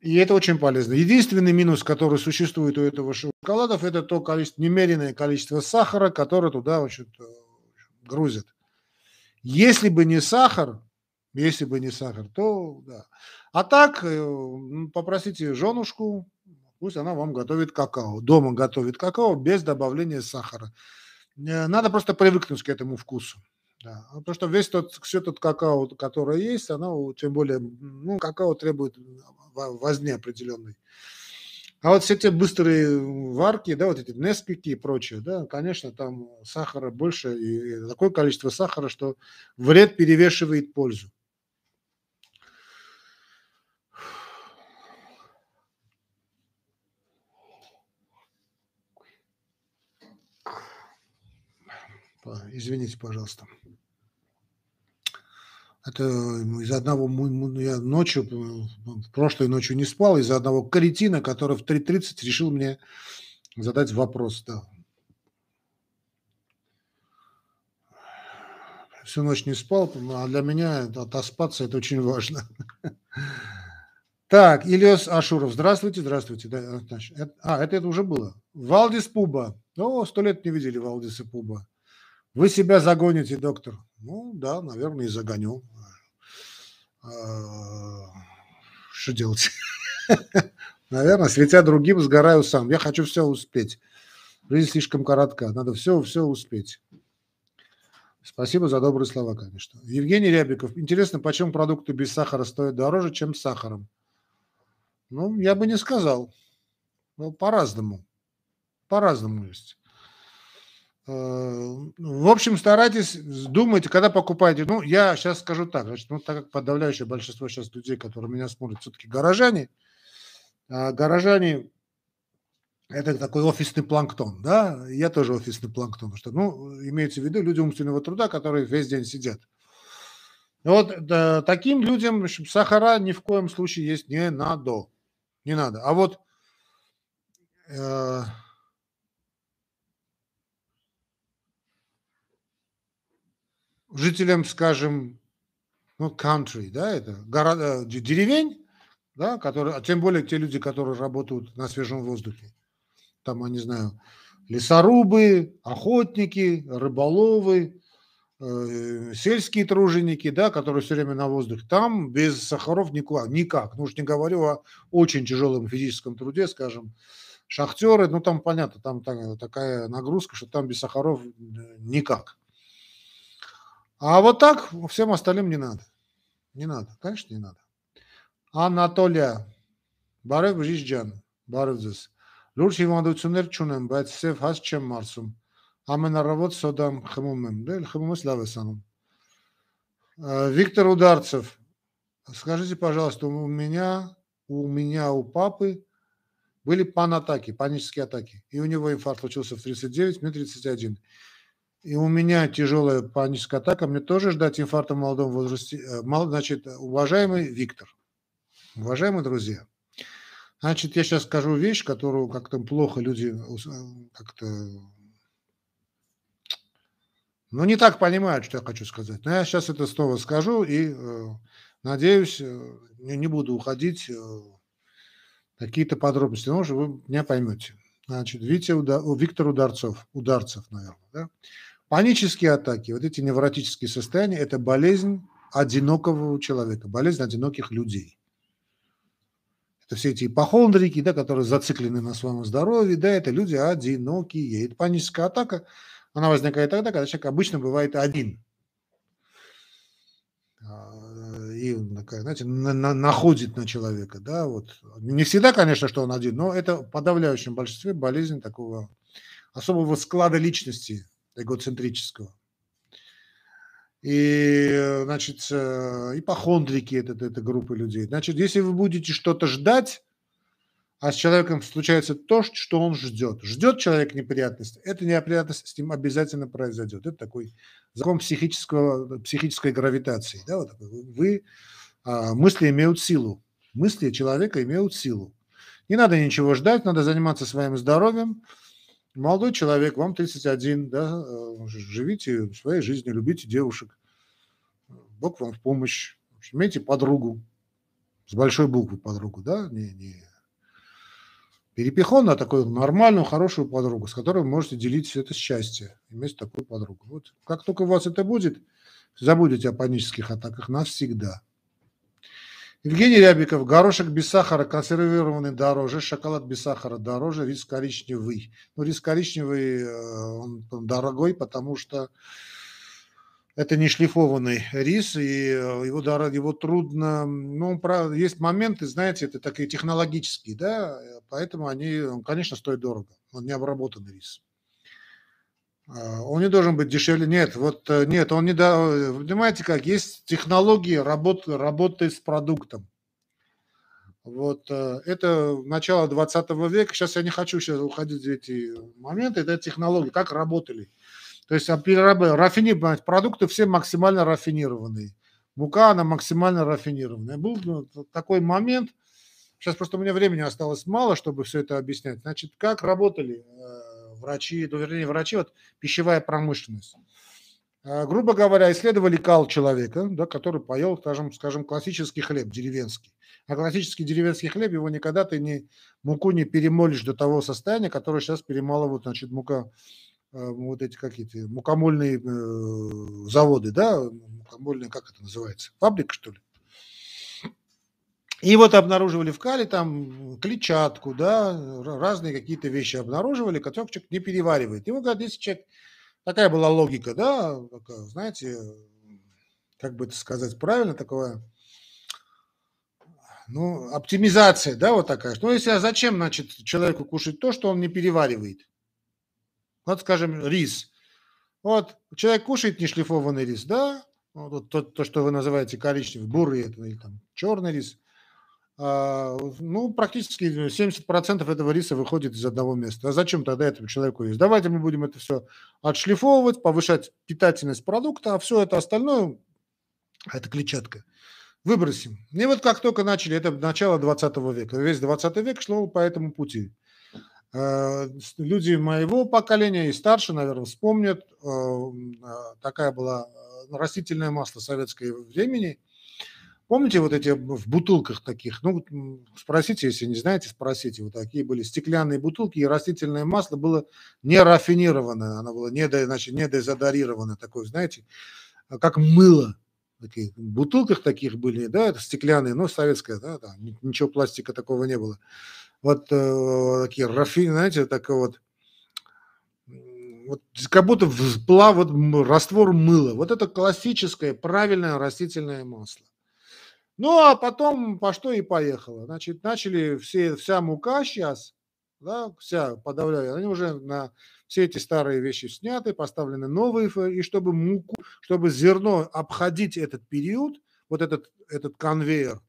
Speaker 1: И это очень полезно. Единственный минус, который существует у этого шоколадов, это то количество, немеренное количество сахара, которое туда значит, грузят. Если бы не сахар, если бы не сахар, то да. А так, э, попросите женушку, пусть она вам готовит какао. Дома готовит какао без добавления сахара. Э, надо просто привыкнуть к этому вкусу. Да. Потому что весь тот, все тот какао, который есть, оно, тем более, ну, какао требует возни определенной. А вот все эти быстрые варки, да, вот эти неспики и прочее, да, конечно, там сахара больше и такое количество сахара, что вред перевешивает пользу. Извините, пожалуйста. Это из одного, я ночью, прошлой ночью не спал, из-за одного каретина, который в 3.30 решил мне задать вопрос. Да. Всю ночь не спал, а для меня отоспаться это очень важно. <laughs> Так, Ильяс Ашуров, здравствуйте, здравствуйте. А, это, это уже было. Валдис Пуба. О, сто лет не видели Валдиса Пуба. Вы себя загоните, доктор. Ну, да, наверное, и загоню. А, что делать? <laughs> Наверное, светя другим, сгораю сам. Я хочу все успеть. Жизнь слишком коротка. Надо все, все успеть. Спасибо за добрые слова, конечно. Евгений Рябиков. Интересно, почему продукты без сахара стоят дороже, чем с сахаром? Ну, я бы не сказал. Ну, по-разному. По-разному есть. Э, в общем, старайтесь, думайте, когда покупаете. Ну, я сейчас скажу так, значит, ну, так как подавляющее большинство сейчас людей, которые меня смотрят, все-таки горожане, а горожане это такой офисный планктон, да, я тоже офисный планктон, потому что, ну, имеется в виду люди умственного труда, которые весь день сидят. Вот да, таким людям в общем, сахара ни в коем случае есть не надо, не надо. А вот э, жителям, скажем, ну, country, да, это города, деревень, да, которые, а тем более те люди, которые работают на свежем воздухе. Там, я не знаю, лесорубы, охотники, рыболовы, э, сельские труженики, да, которые все время на воздухе. Там без сахаров никуда, никак. Ну уж не говорю о очень тяжелом физическом труде, скажем, шахтеры, ну там понятно, там такая нагрузка, что там без сахаров э, никак. А вот так всем остальным не надо. Не надо, конечно, не надо. Անատոլիա, բարև բժիշկ ջան, բարև ձեզ։ Լուրջ հիվանդություններ չունեմ, բայց սև հաց չեմ մարսում։ Ամենառավոտ սոդամ խմում եմ, դե խմում ես լավ ես անում։ Виктор Ударцев, скажите, пожалуйста, у меня, у меня, у папы были панатаки, панические атаки. И у него инфаркт случился в 39, мне 31. И у меня тяжелая паническая атака. Мне тоже ждать инфаркта в молодом возрасте. Значит, уважаемый Виктор, Уважаемые друзья, значит, я сейчас скажу вещь, которую как-то плохо люди э, как-то ну, не так понимают, что я хочу сказать. Но я сейчас это снова скажу и э, надеюсь, э, не буду уходить э, какие-то подробности, но уже вы меня поймете. Значит, Витя, Уда, Виктор Ударцов, Ударцев, наверное, да? Панические атаки, вот эти невротические состояния – это болезнь одинокого человека, болезнь одиноких людей. Это все эти ипохондрики, да, которые зациклены на своем здоровье, да, это люди одинокие. Это паническая атака, она возникает тогда, когда человек обычно бывает один. А, и, знаете, на, на, находит на человека, да, вот. Не всегда, конечно, что он один, но это в подавляющем большинстве болезнь такого особого склада личности эгоцентрического. И, значит, э, ипохондрики это, это группа людей. Значит, если вы будете что-то ждать, а с человеком случается то, что он ждет. Ждет человек неприятность, эта неприятность с ним обязательно произойдет. Это такой закон психического, психической гравитации. Да, вот. Вы, а, мысли имеют силу. Мысли человека имеют силу. Не надо ничего ждать, надо заниматься своим здоровьем, Молодой человек, вам 31, да, э, живите своей жизнью, любите девушек. Бог вам в помощь. Имейте подругу, с большой буквы подругу, да, не, не перепихон, а такую нормальную, хорошую подругу, с которой вы можете делить все это счастье, иметь такую подругу. Вот как только у вас это будет, забудете о панических атаках навсегда. Евгений Рябиков, горошек без сахара консервированный дороже, шоколад без сахара дороже, рис коричневый. Ну, рис коричневый, э, он, он дорогой, потому что это не шлифованный рис, и э, его, его трудно, ну, есть моменты, знаете, это такие технологические, да, поэтому они, конечно, стоят дорого, он не обработанный рис. А, он не должен быть дешевле. Нет, вот э, нет, он не да. Понимаете, как есть технологии работы, работы с продуктом. Вот э, это начало 20 века. Сейчас я не хочу сейчас уходить в эти моменты. Это технологии, как работали. То есть а, рафинировать продукты все максимально рафинированные. Мука, она максимально рафинированная. Был ну, такой момент, сейчас просто у меня времени осталось мало, чтобы все это объяснять. Значит, как работали э, врачи, ну, вернее, врачи, вот пищевая промышленность. А, грубо говоря, исследовали кал человека, да, который поел, скажем, скажем, классический хлеб деревенский. А классический деревенский хлеб, его никогда ты не, муку не перемолишь до того состояния, которое сейчас перемалывают, значит, мука, э, вот эти какие-то мукомольные э, заводы, да, мукомольные, как это называется, фабрика, что ли? И вот обнаруживали в кале там клетчатку, да, разные какие-то вещи обнаруживали, которые человек не переваривает. Ему говорят, если человек, такая была логика, да, такая, знаете, как бы это сказать правильно, такое, ну, оптимизация, да, вот такая. Ну, если, а зачем, значит, человеку кушать то, что он не переваривает? Вот, скажем, рис. Вот, человек кушает нешлифованный рис, да, вот то, то, что вы называете коричневый, бурый это, или там черный рис – ну, практически 70% этого риса выходит из одного места. А зачем тогда этому человеку есть? Давайте мы будем это все отшлифовывать, повышать питательность продукта, а все это остальное, это клетчатка, выбросим. И вот как только начали, это начало 20 века, весь 20 век шло по этому пути. А, люди моего поколения и старше, наверное, вспомнят, а, такая была растительное масло советского времени – Помните вот эти в бутылках таких? Ну, спросите, если не знаете, спросите. Вот такие были стеклянные бутылки, и растительное масло было не рафинированное, оно было не, значит, не дезодорированное, такое, знаете, а как мыло. Такие, в бутылках таких были, да, это стеклянные, но советское, да, да ничего пластика такого не было. Вот э, такие рафин, знаете, такой вот вот как будто всплав вот раствор мыла. Вот это классическое правильное растительное масло. Ну, а потом по что и поехало. Значит, начали все, вся мука сейчас, да, вся подавляя, они уже на все эти старые вещи сняты, поставлены новые, и чтобы муку, чтобы зерно обходить этот период, вот этот, этот конвейер,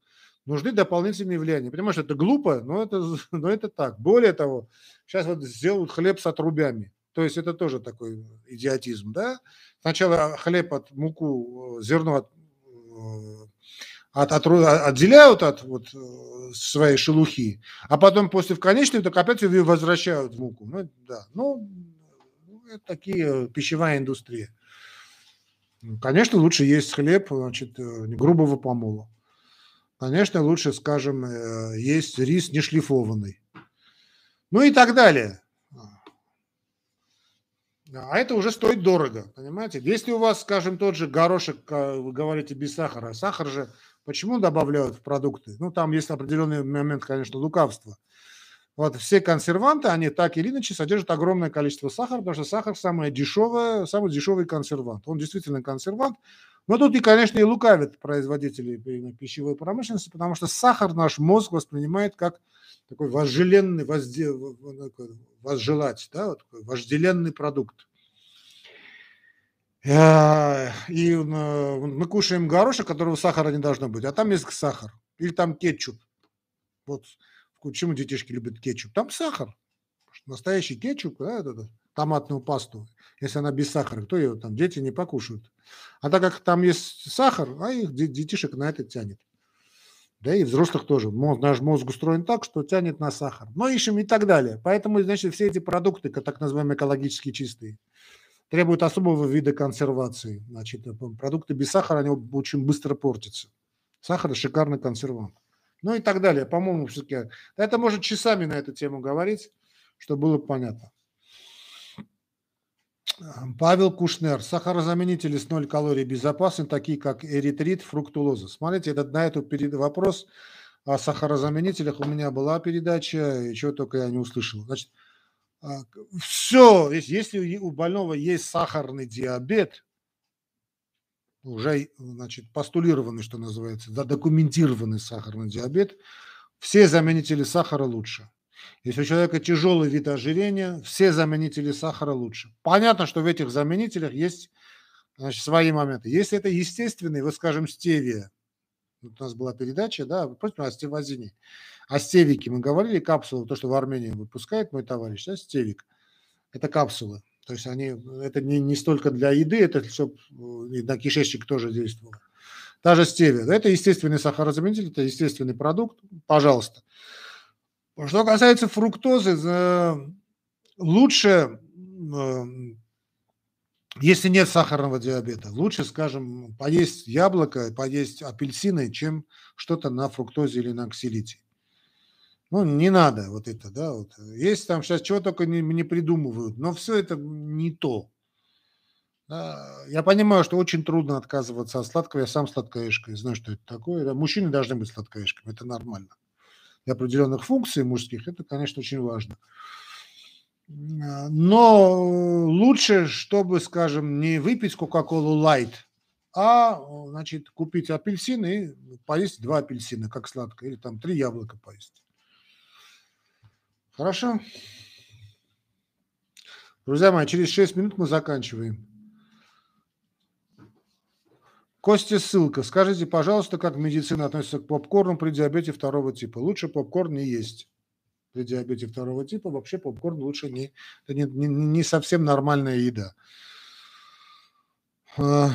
Speaker 1: нужны дополнительные влияния. Понимаешь, это глупо, но это, <laughs> но это так. Более того, сейчас вот сделают хлеб с отрубями. То есть это тоже такой идиотизм, да? Сначала хлеб от муку, зерно от э, от, от, отделяют от вот, э, своей шелухи, а потом после в конечном так опять ее возвращают в муку. Ну, да. ну это такие пищевая индустрия. Конечно, лучше есть хлеб значит, э, грубого помола. Конечно, лучше, скажем, э, есть рис не шлифованный. Ну и так далее. А это уже стоит дорого, понимаете? Если у вас, скажем, тот же горошек, вы говорите, без сахара, сахар же Почему добавляют в продукты? Ну, там есть определенный момент, конечно, лукавства. Вот все консерванты, они так или иначе содержат огромное количество сахара, потому что сахар самое дешевое, самый дешевый консервант. Он действительно консервант. Но тут и, конечно, и лукавят производители пищевой промышленности, потому что сахар наш мозг воспринимает как такой вожделенный, возде, возжелать, да, вот такой вожделенный продукт. Э, и мы кушаем горошек, которого сахара не должно быть, а там есть сахар. Или там кетчуп. Вот почему детишки любят кетчуп? Там сахар. Настоящий кетчуп, да, это, томатную пасту, если она без сахара, кто ее там, дети не покушают. А так как там есть сахар, а их детишек на это тянет. Да и взрослых тоже. Мозг, наш мозг устроен так, что тянет на сахар. Но ищем и так далее. Поэтому, значит, все эти продукты, так называемые экологически чистые, требуют особого вида консервации. Значит, э, продукты без сахара, они очень быстро портятся. Сахар – шикарный консервант. Ну и так далее. По-моему, все-таки это может часами на эту тему говорить, чтобы было понятно. Павел Кушнер. Сахарозаменители с 0 калорий безопасны, такие как эритрит, фруктулоза. Смотрите, этот, на эту вопрос о сахарозаменителях у меня была передача, и чего только я не услышал. Значит, все, если у больного есть сахарный диабет, уже значит, постулированный, что называется, задокументированный сахарный диабет, все заменители сахара лучше. Если у человека тяжелый вид ожирения, все заменители сахара лучше. Понятно, что в этих заменителях есть значит, свои моменты. Если это естественный, вот скажем, стевия, у нас была передача, да, против остеовазине. О стевике мы говорили, капсулы, то, что в Армении выпускает мой товарищ, да, стевик. Это капсулы. То есть они, это не, не столько для еды, это все и на кишечник тоже действовало. Та же стевия. Это естественный сахарозаменитель, это естественный продукт. Пожалуйста. Что касается фруктозы, лучше если нет сахарного диабета, лучше, скажем, поесть яблоко, поесть апельсины, чем что-то на фруктозе или на ксилите. Ну, не надо вот это, да, вот. Есть там сейчас чего только не, не придумывают, но все это не то. Да, я понимаю, что очень трудно отказываться от сладкого. Я сам сладкоежка, я знаю, что это такое. Да, мужчины должны быть сладкоежками, это нормально. Для определенных функций мужских это, конечно, очень важно. А, но лучше, чтобы, скажем, не выпить Кока-Колу лайт, а, значит, купить апельсин и поесть два апельсина, как сладкое, или там три яблока поесть. Хорошо? Друзья мои, через 6 минут мы заканчиваем. Костя, ссылка. Скажите, пожалуйста, как медицина относится к попкорну при диабете второго типа? Лучше попкорн не есть при диабете второго типа вообще попкорн лучше не, не, не, не совсем нормальная еда. А,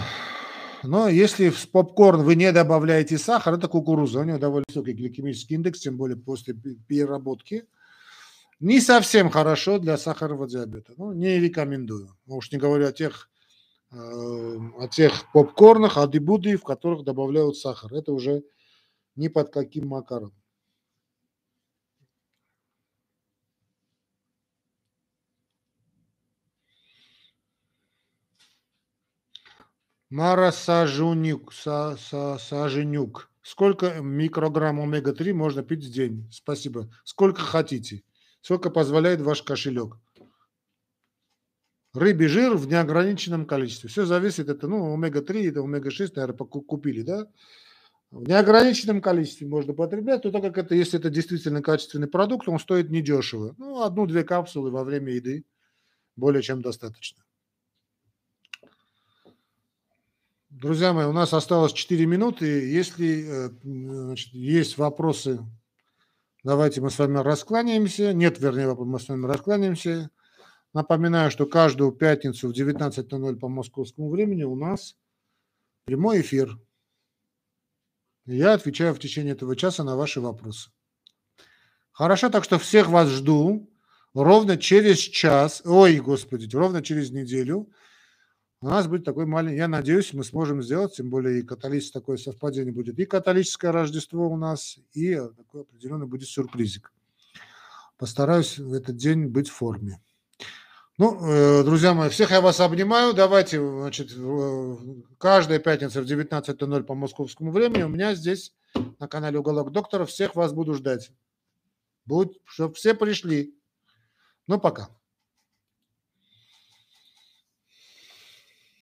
Speaker 1: но если в попкорн вы не добавляете сахар, это кукуруза, у него довольно высокий гликемический индекс, тем более после переработки. Не совсем хорошо для сахарного диабета. Ну, не рекомендую. Ну, уж не говорю о тех, э, о тех попкорнах, адибуды, в которых добавляют сахар. Это уже ни под каким макаром. Мара Сажунюк, Са, Са, Саженюк. Сколько микрограмм омега-3 можно пить в день? Спасибо. Сколько хотите. Сколько позволяет ваш кошелек. Рыбий жир в неограниченном количестве. Все зависит, это, ну, омега-3, это омега-6, наверное, купили, да? В неограниченном количестве можно потреблять, но так как это, если это действительно качественный продукт, он стоит недешево. Ну, одну-две капсулы во время еды более чем достаточно. Друзья мои, у нас осталось 4 минуты. Если э, значит, есть вопросы, давайте мы с вами раскланяемся. Нет, вернее, мы с вами раскланяемся. Напоминаю, что каждую пятницу в 19.00 по московскому времени у нас прямой эфир. Я отвечаю в течение этого часа на ваши вопросы. Хорошо, так что всех вас жду ровно через час, ой, господи, ровно через неделю – у нас будет такой маленький, я надеюсь, мы сможем сделать, тем более и католическое такое совпадение будет, и католическое Рождество у нас, и такой определенный будет сюрпризик. Постараюсь в этот день быть в форме. Ну, э, друзья мои, всех я вас обнимаю. Давайте, значит, каждая пятница в 19.00 по московскому времени у меня здесь на канале Уголок Доктора. Всех вас буду ждать. Будь, чтобы все пришли. Ну, пока.